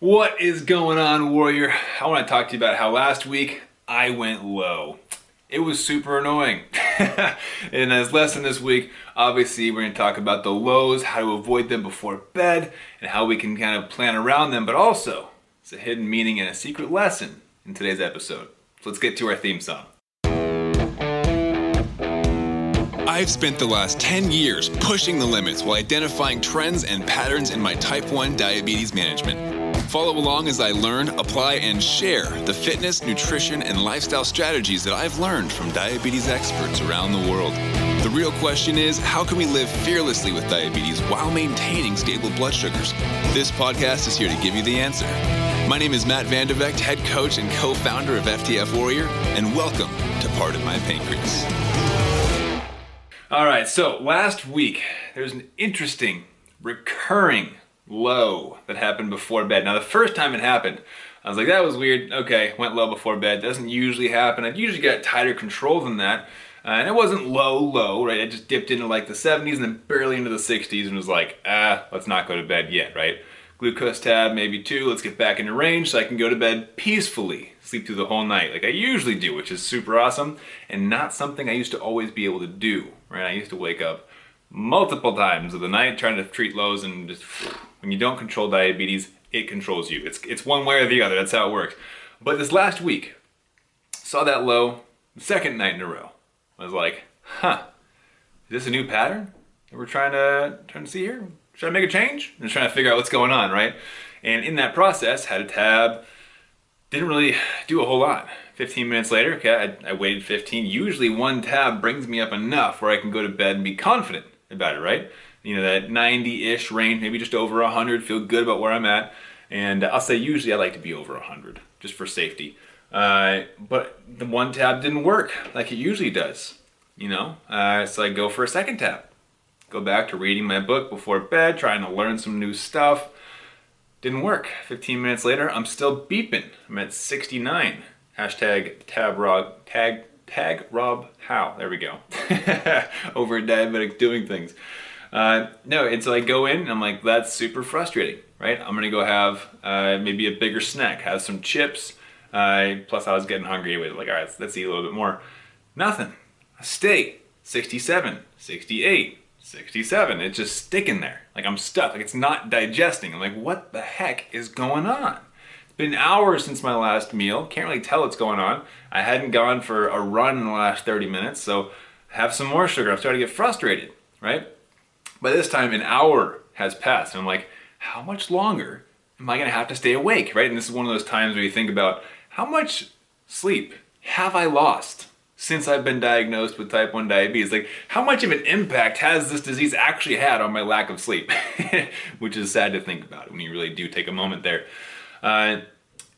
What is going on, Warrior? I want to talk to you about how last week I went low. It was super annoying. and as lesson this week, obviously we're going to talk about the lows, how to avoid them before bed, and how we can kind of plan around them, but also it's a hidden meaning and a secret lesson in today's episode. So let's get to our theme song. I've spent the last 10 years pushing the limits while identifying trends and patterns in my type 1 diabetes management. Follow along as I learn, apply, and share the fitness, nutrition, and lifestyle strategies that I've learned from diabetes experts around the world. The real question is how can we live fearlessly with diabetes while maintaining stable blood sugars? This podcast is here to give you the answer. My name is Matt Vande Vegte, head coach and co founder of FTF Warrior, and welcome to Pardon My Pancreas. All right, so last week there's an interesting recurring low that happened before bed. Now, the first time it happened, I was like, that was weird. Okay, went low before bed. Doesn't usually happen. I'd usually get tighter control than that. Uh, and it wasn't low, low, right? I just dipped into like the 70s and then barely into the 60s and was like, ah, let's not go to bed yet, right? Glucose tab, maybe two. Let's get back into range so I can go to bed peacefully, sleep through the whole night like I usually do, which is super awesome and not something I used to always be able to do right? I used to wake up multiple times of the night trying to treat lows and just when you don't control diabetes, it controls you. It's it's one way or the other. That's how it works. But this last week, saw that low second night in a row. I was like, huh, is this a new pattern that we're trying to trying to see here? Should I make a change? And trying to figure out what's going on, right? And in that process, had a tab, didn't really do a whole lot. 15 minutes later, okay, I, I, waited 15. Usually one tab brings me up enough where I can go to bed and be confident about it, right? You know, that 90-ish range, maybe just over 100, feel good about where I'm at. And I'll say usually I like to be over 100, just for safety. Uh, but the one tab didn't work like it usually does, you know? Uh, so I go for a second tab. Go back to reading my book before bed, trying to learn some new stuff. Didn't work. 15 minutes later, I'm still beeping. I'm at 69. Hashtag tab rob, tag, tag Rob How. There we go. Over a diabetic doing things. Uh, no, and so I go in and I'm like, that's super frustrating, right? I'm gonna go have uh, maybe a bigger snack, have some chips. Uh, plus, I was getting hungry. With like, all right, let's, let's eat a little bit more. Nothing. A steak, 67, 68, 67. It's just sticking there. Like I'm stuck. Like it's not digesting. I'm like, what the heck is going on? Been hours since my last meal. Can't really tell what's going on. I hadn't gone for a run in the last 30 minutes, so have some more sugar. I'm starting to get frustrated, right? By this time, an hour has passed. And I'm like, how much longer am I gonna have to stay awake, right? And this is one of those times where you think about how much sleep have I lost? since I've been diagnosed with type 1 diabetes. Like, how much of an impact has this disease actually had on my lack of sleep? Which is sad to think about when you really do take a moment there. Uh,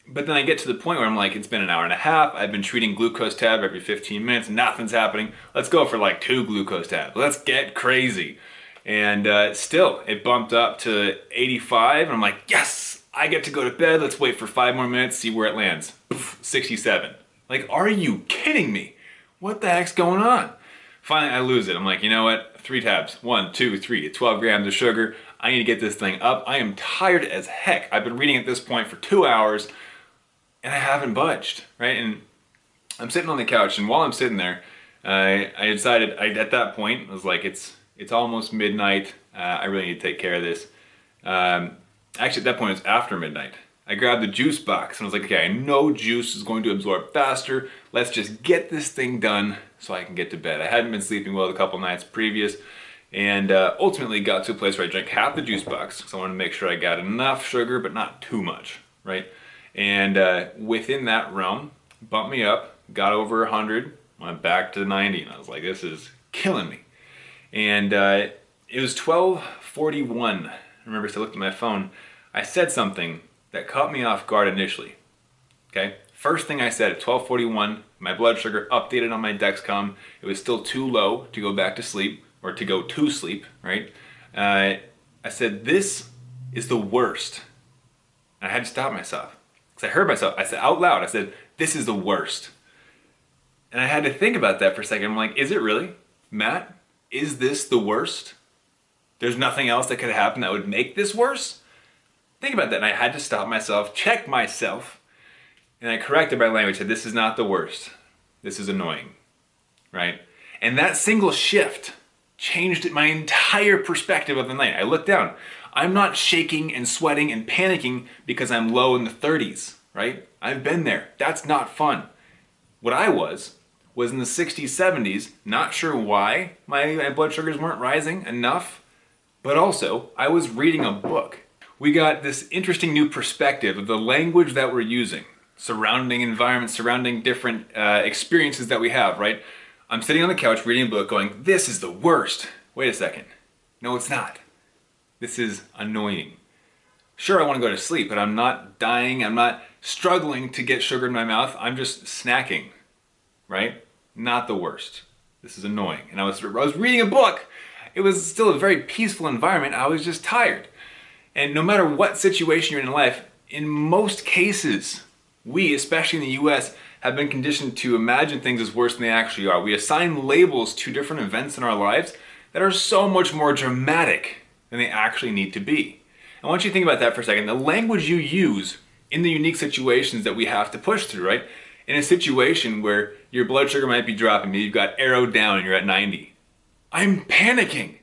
but then I get to the point where I'm like, it's been an hour and a half. I've been treating glucose tab every 15 minutes. Nothing's happening. Let's go for like two glucose tabs. Let's get crazy. And uh, still, it bumped up to 85. And I'm like, yes, I get to go to bed. Let's wait for five more minutes, see where it lands. 67. Like, are you kidding me? what the heck's going on? Finally, I lose it. I'm like, you know what? Three tabs. One, two, three. 12 grams of sugar. I need to get this thing up. I am tired as heck. I've been reading at this point for two hours and I haven't budged, right? And I'm sitting on the couch and while I'm sitting there, uh, I decided I, at that point, I was like, it's, it's almost midnight. Uh, I really need to take care of this. Um, actually, at that point, it's after midnight. I grabbed the juice box and I was like, okay, I know juice is going to absorb faster. Let's just get this thing done so I can get to bed. I hadn't been sleeping well the couple nights previous and uh, ultimately got to a place where I drank half the juice box because I wanted to make sure I got enough sugar but not too much, right? And uh, within that realm, bumped me up, got over 100, went back to 90, and I was like, this is killing me. And uh, it was 12:41. I remember, so I looked at my phone. I said something that caught me off guard initially. Okay, first thing I said at 12:41, my blood sugar updated on my Dexcom. It was still too low to go back to sleep or to go to sleep. Right? Uh, I said this is the worst. And I had to stop myself because I heard myself. I said out loud. I said this is the worst. And I had to think about that for a second. I'm like, is it really, Matt? Is this the worst? There's nothing else that could happen that would make this worse? Think about that. And I had to stop myself, check myself, and I corrected my language. Said, "This is not the worst. This is annoying." Right? And that single shift changed my entire perspective of the night. I looked down. I'm not shaking and sweating and panicking because I'm low in the 30s, right? I've been there. That's not fun. What I was was in the 60s, 70s, not sure why my, my blood sugars weren't rising enough, but also I was reading a book. We got this interesting new perspective of the language that we're using, surrounding environments, surrounding different uh, experiences that we have, right? I'm sitting on the couch reading a book going, This is the worst. Wait a second. No, it's not. This is annoying. Sure, I want to go to sleep, but I'm not dying. I'm not struggling to get sugar in my mouth. I'm just snacking, right? Not the worst. This is annoying. And I was, I was reading a book. It was still a very peaceful environment. I was just tired. And no matter what situation you're in life, in most cases, we, especially in the US, have been conditioned to imagine things as worse than they actually are. We assign labels to different events in our lives that are so much more dramatic than they actually need to be. I want you to think about that for a second. The language you use in the unique situations that we have to push through, right? In a situation where your blood sugar might be dropping, you've got arrowed down and you're at 90. I'm panicking.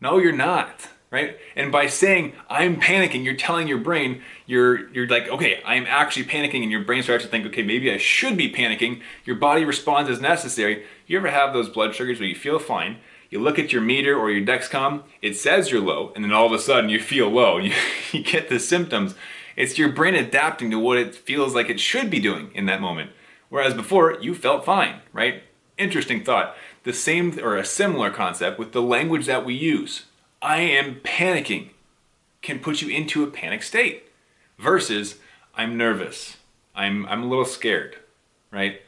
No, you're not right? And by saying I'm panicking, you're telling your brain you're you're like, okay, I am actually panicking, and your brain starts to think, okay, maybe I should be panicking. Your body responds as necessary. You ever have those blood sugars where you feel fine? You look at your meter or your Dexcom, it says you're low, and then all of a sudden you feel low, you, you get the symptoms. It's your brain adapting to what it feels like it should be doing in that moment. Whereas before, you felt fine, right? Interesting thought. The same or a similar concept with the language that we use. I am panicking can put you into a panic state versus I'm nervous. I'm, I'm a little scared, right?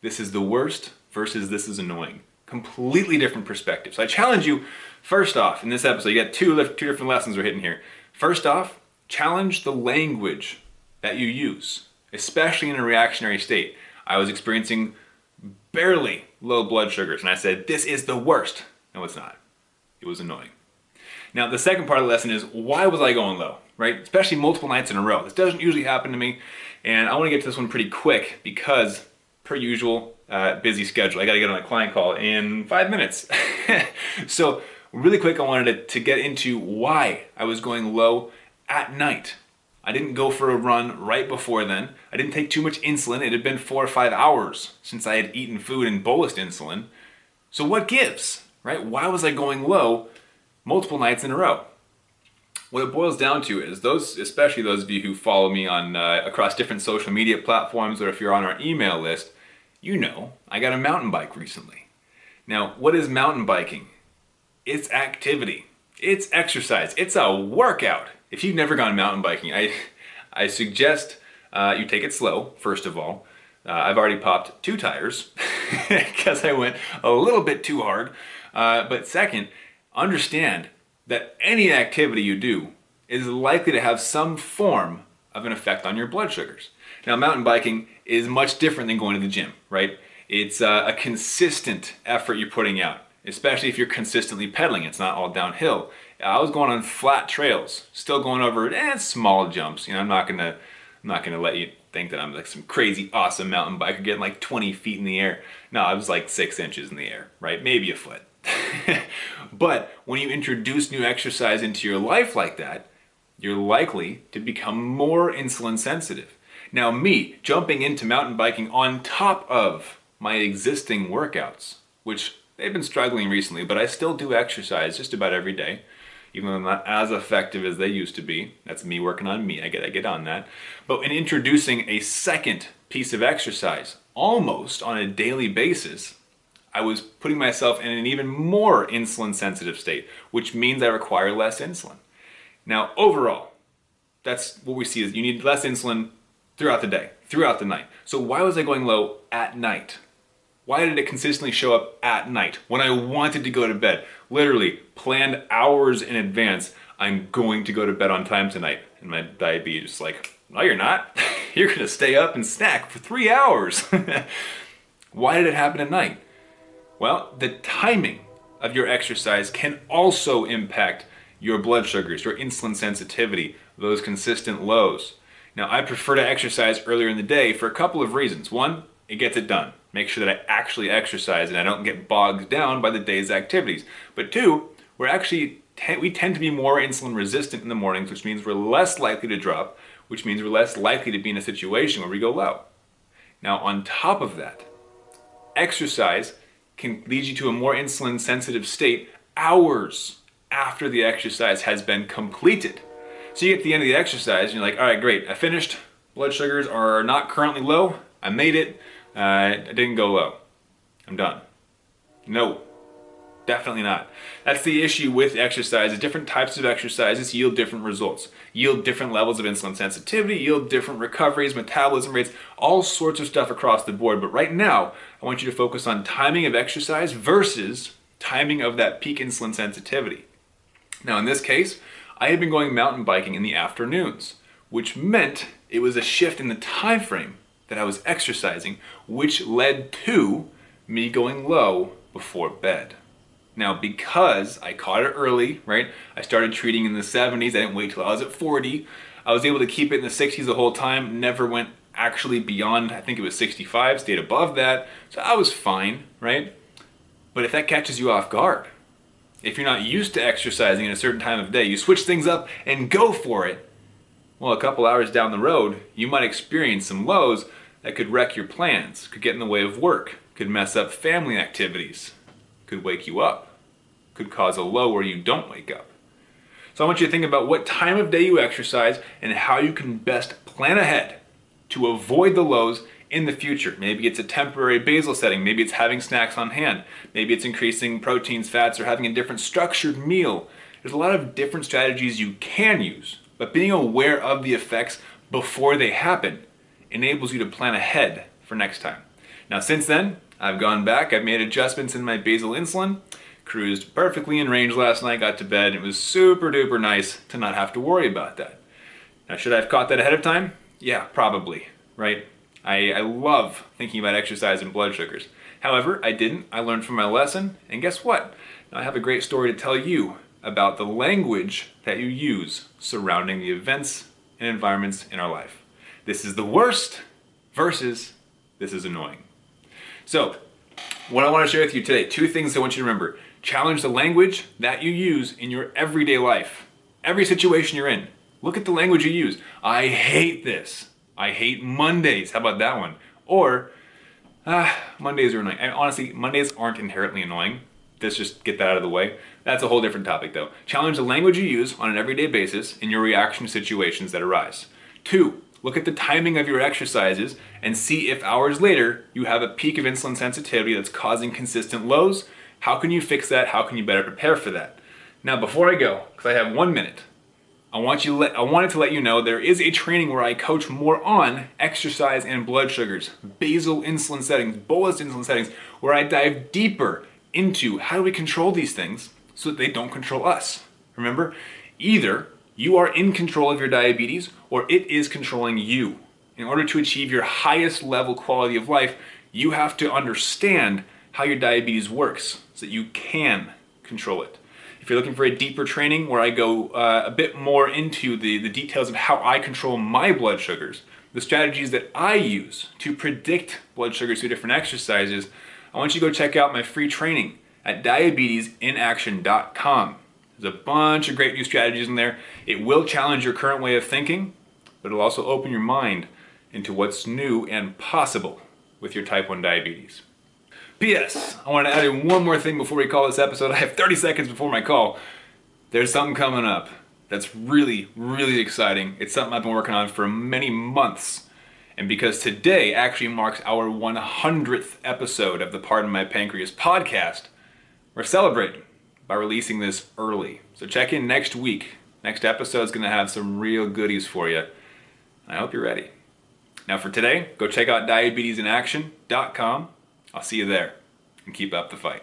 This is the worst versus this is annoying. Completely different perspectives. So I challenge you, first off, in this episode, you got two, two different lessons we're hitting here. First off, challenge the language that you use, especially in a reactionary state. I was experiencing barely low blood sugars, and I said, This is the worst. No, it's not. It was annoying. Now, the second part of the lesson is why was I going low, right? Especially multiple nights in a row. This doesn't usually happen to me, and I want to get to this one pretty quick because, per usual, uh, busy schedule. I got to get on a client call in five minutes. so, really quick, I wanted to, to get into why I was going low at night. I didn't go for a run right before then. I didn't take too much insulin. It had been four or five hours since I had eaten food and bolused insulin. So, what gives, right? Why was I going low multiple nights in a row. What it boils down to is those, especially those of you who follow me on uh, across different social media platforms, or if you're on our email list, you know I got a mountain bike recently. Now, what is mountain biking? It's activity. It's exercise. It's a workout. If you've never gone mountain biking, I, I suggest uh, you take it slow, first of all. Uh, I've already popped two tires because I went a little bit too hard. Uh, but second, understand that any activity you do is likely to have some form of an effect on your blood sugars. Now, mountain biking is much different than going to the gym, right? It's uh, a consistent effort you're putting out, especially if you're consistently pedaling. It's not all downhill. I was going on flat trails, still going over eh, small jumps. You know, I'm not gonna, I'm not gonna let you think that I'm like some crazy awesome mountain biker getting like 20 feet in the air. No, I was like six inches in the air, right? Maybe a foot. but when you introduce new exercise into your life like that, you're likely to become more insulin sensitive. Now, me jumping into mountain biking on top of my existing workouts, which they've been struggling recently, but I still do exercise just about every day, even though I'm not as effective as they used to be. That's me working on me. I get I get on that. But in introducing a second piece of exercise almost on a daily basis, I was putting myself in an even more insulin sensitive state, which means I require less insulin. Now, overall, that's what we see is you need less insulin throughout the day, throughout the night. So why was I going low at night? Why did it consistently show up at night when I wanted to go to bed? Literally planned hours in advance. I'm going to go to bed on time tonight. And my diabetes is like, no, you're not. you're going to stay up and snack for three hours. Why did it happen at night? Well, the timing of your exercise can also impact your blood sugars, your insulin sensitivity, those consistent lows. Now, I prefer to exercise earlier in the day for a couple of reasons. One, it gets it done. Make sure that I actually exercise and I don't get bogged down by the day's activities. But two, we're actually we tend to be more insulin resistant in the mornings, which means we're less likely to drop, which means we're less likely to be in a situation where we go low. Now, on top of that, exercise can lead you to a more insulin sensitive state hours after the exercise has been completed. So you get to the end of the exercise and you're like, all right, great, I finished. Blood sugars are not currently low. I made it. Uh, I didn't go low. I'm done. No, Definitely not. That's the issue with exercise. Different types of exercises yield different results, yield different levels of insulin sensitivity, yield different recoveries, metabolism rates, all sorts of stuff across the board. But right now, I want you to focus on timing of exercise versus timing of that peak insulin sensitivity. Now, in this case, I had been going mountain biking in the afternoons, which meant it was a shift in the time frame that I was exercising, which led to me going low before bed. Now, because I caught it early, right? I started treating in the 70s. I didn't wait till I was at 40. I was able to keep it in the 60s the whole time. Never went actually beyond, I think it was 65, stayed above that. So I was fine, right? But if that catches you off guard, if you're not used to exercising at a certain time of day, you switch things up and go for it. Well, a couple hours down the road, you might experience some lows that could wreck your plans, could get in the way of work, could mess up family activities, could wake you up, could cause a low where you don't wake up. So I want you to think about what time of day you exercise and how you can best plan ahead to avoid the lows in the future. Maybe it's a temporary basal setting, maybe it's having snacks on hand, maybe it's increasing proteins, fats, or having a different structured meal. There's a lot of different strategies you can use, but being aware of the effects before they happen enables you to plan ahead for next time. Now, since then, I've gone back, I've made adjustments in my basal insulin, cruised perfectly in range last night, got to bed. It was super duper nice to not have to worry about that. Now, should I have caught that ahead of time? Yeah, probably, right? I, I love thinking about exercise and blood sugars. However, I didn't. I learned from my lesson, and guess what? Now I have a great story to tell you about the language that you use surrounding the events and environments in our life. This is the worst versus this is annoying. So, what I want to share with you today, two things I want you to remember. Challenge the language that you use in your everyday life. Every situation you're in. Look at the language you use. I hate this. I hate Mondays. How about that one? Or, ah, Mondays are annoying. And honestly, Mondays aren't inherently annoying. Let's just get that out of the way. That's a whole different topic though. Challenge the language you use on an everyday basis in your reaction to situations that arise. Two, look at the timing of your exercises and see if hours later you have a peak of insulin sensitivity that's causing consistent lows. How can you fix that? How can you better prepare for that? Now, before I go, because I have one minute, I want you let, I wanted to let you know there is a training where I coach more on exercise and blood sugars, basal insulin settings, bolus insulin settings, where I dive deeper into how do we control these things so that they don't control us. Remember, either you are in control of your diabetes or it is controlling you. In order to achieve your highest level quality of life, you have to understand how your diabetes works so that you can control it. If you're looking for a deeper training where I go uh, a bit more into the, the details of how I control my blood sugars, the strategies that I use to predict blood sugars through different exercises, I want you to go check out my free training at diabetesinaction.com. There's a bunch of great new strategies in there. It will challenge your current way of thinking, but it'll also open your mind into what's new and possible with your type 1 diabetes. P.S. I want to add in one more thing before we call this episode. I have 30 seconds before my call. There's something coming up that's really, really exciting. It's something I've been working on for many months. And because today actually marks our 100th episode of the Pardon My Pancreas podcast, we're celebrating by releasing this early. So check in next week. Next episode is going to have some real goodies for you. I hope you're ready. Now for today, go check out diabetesinaction.com. I'll see you there and keep up the fight.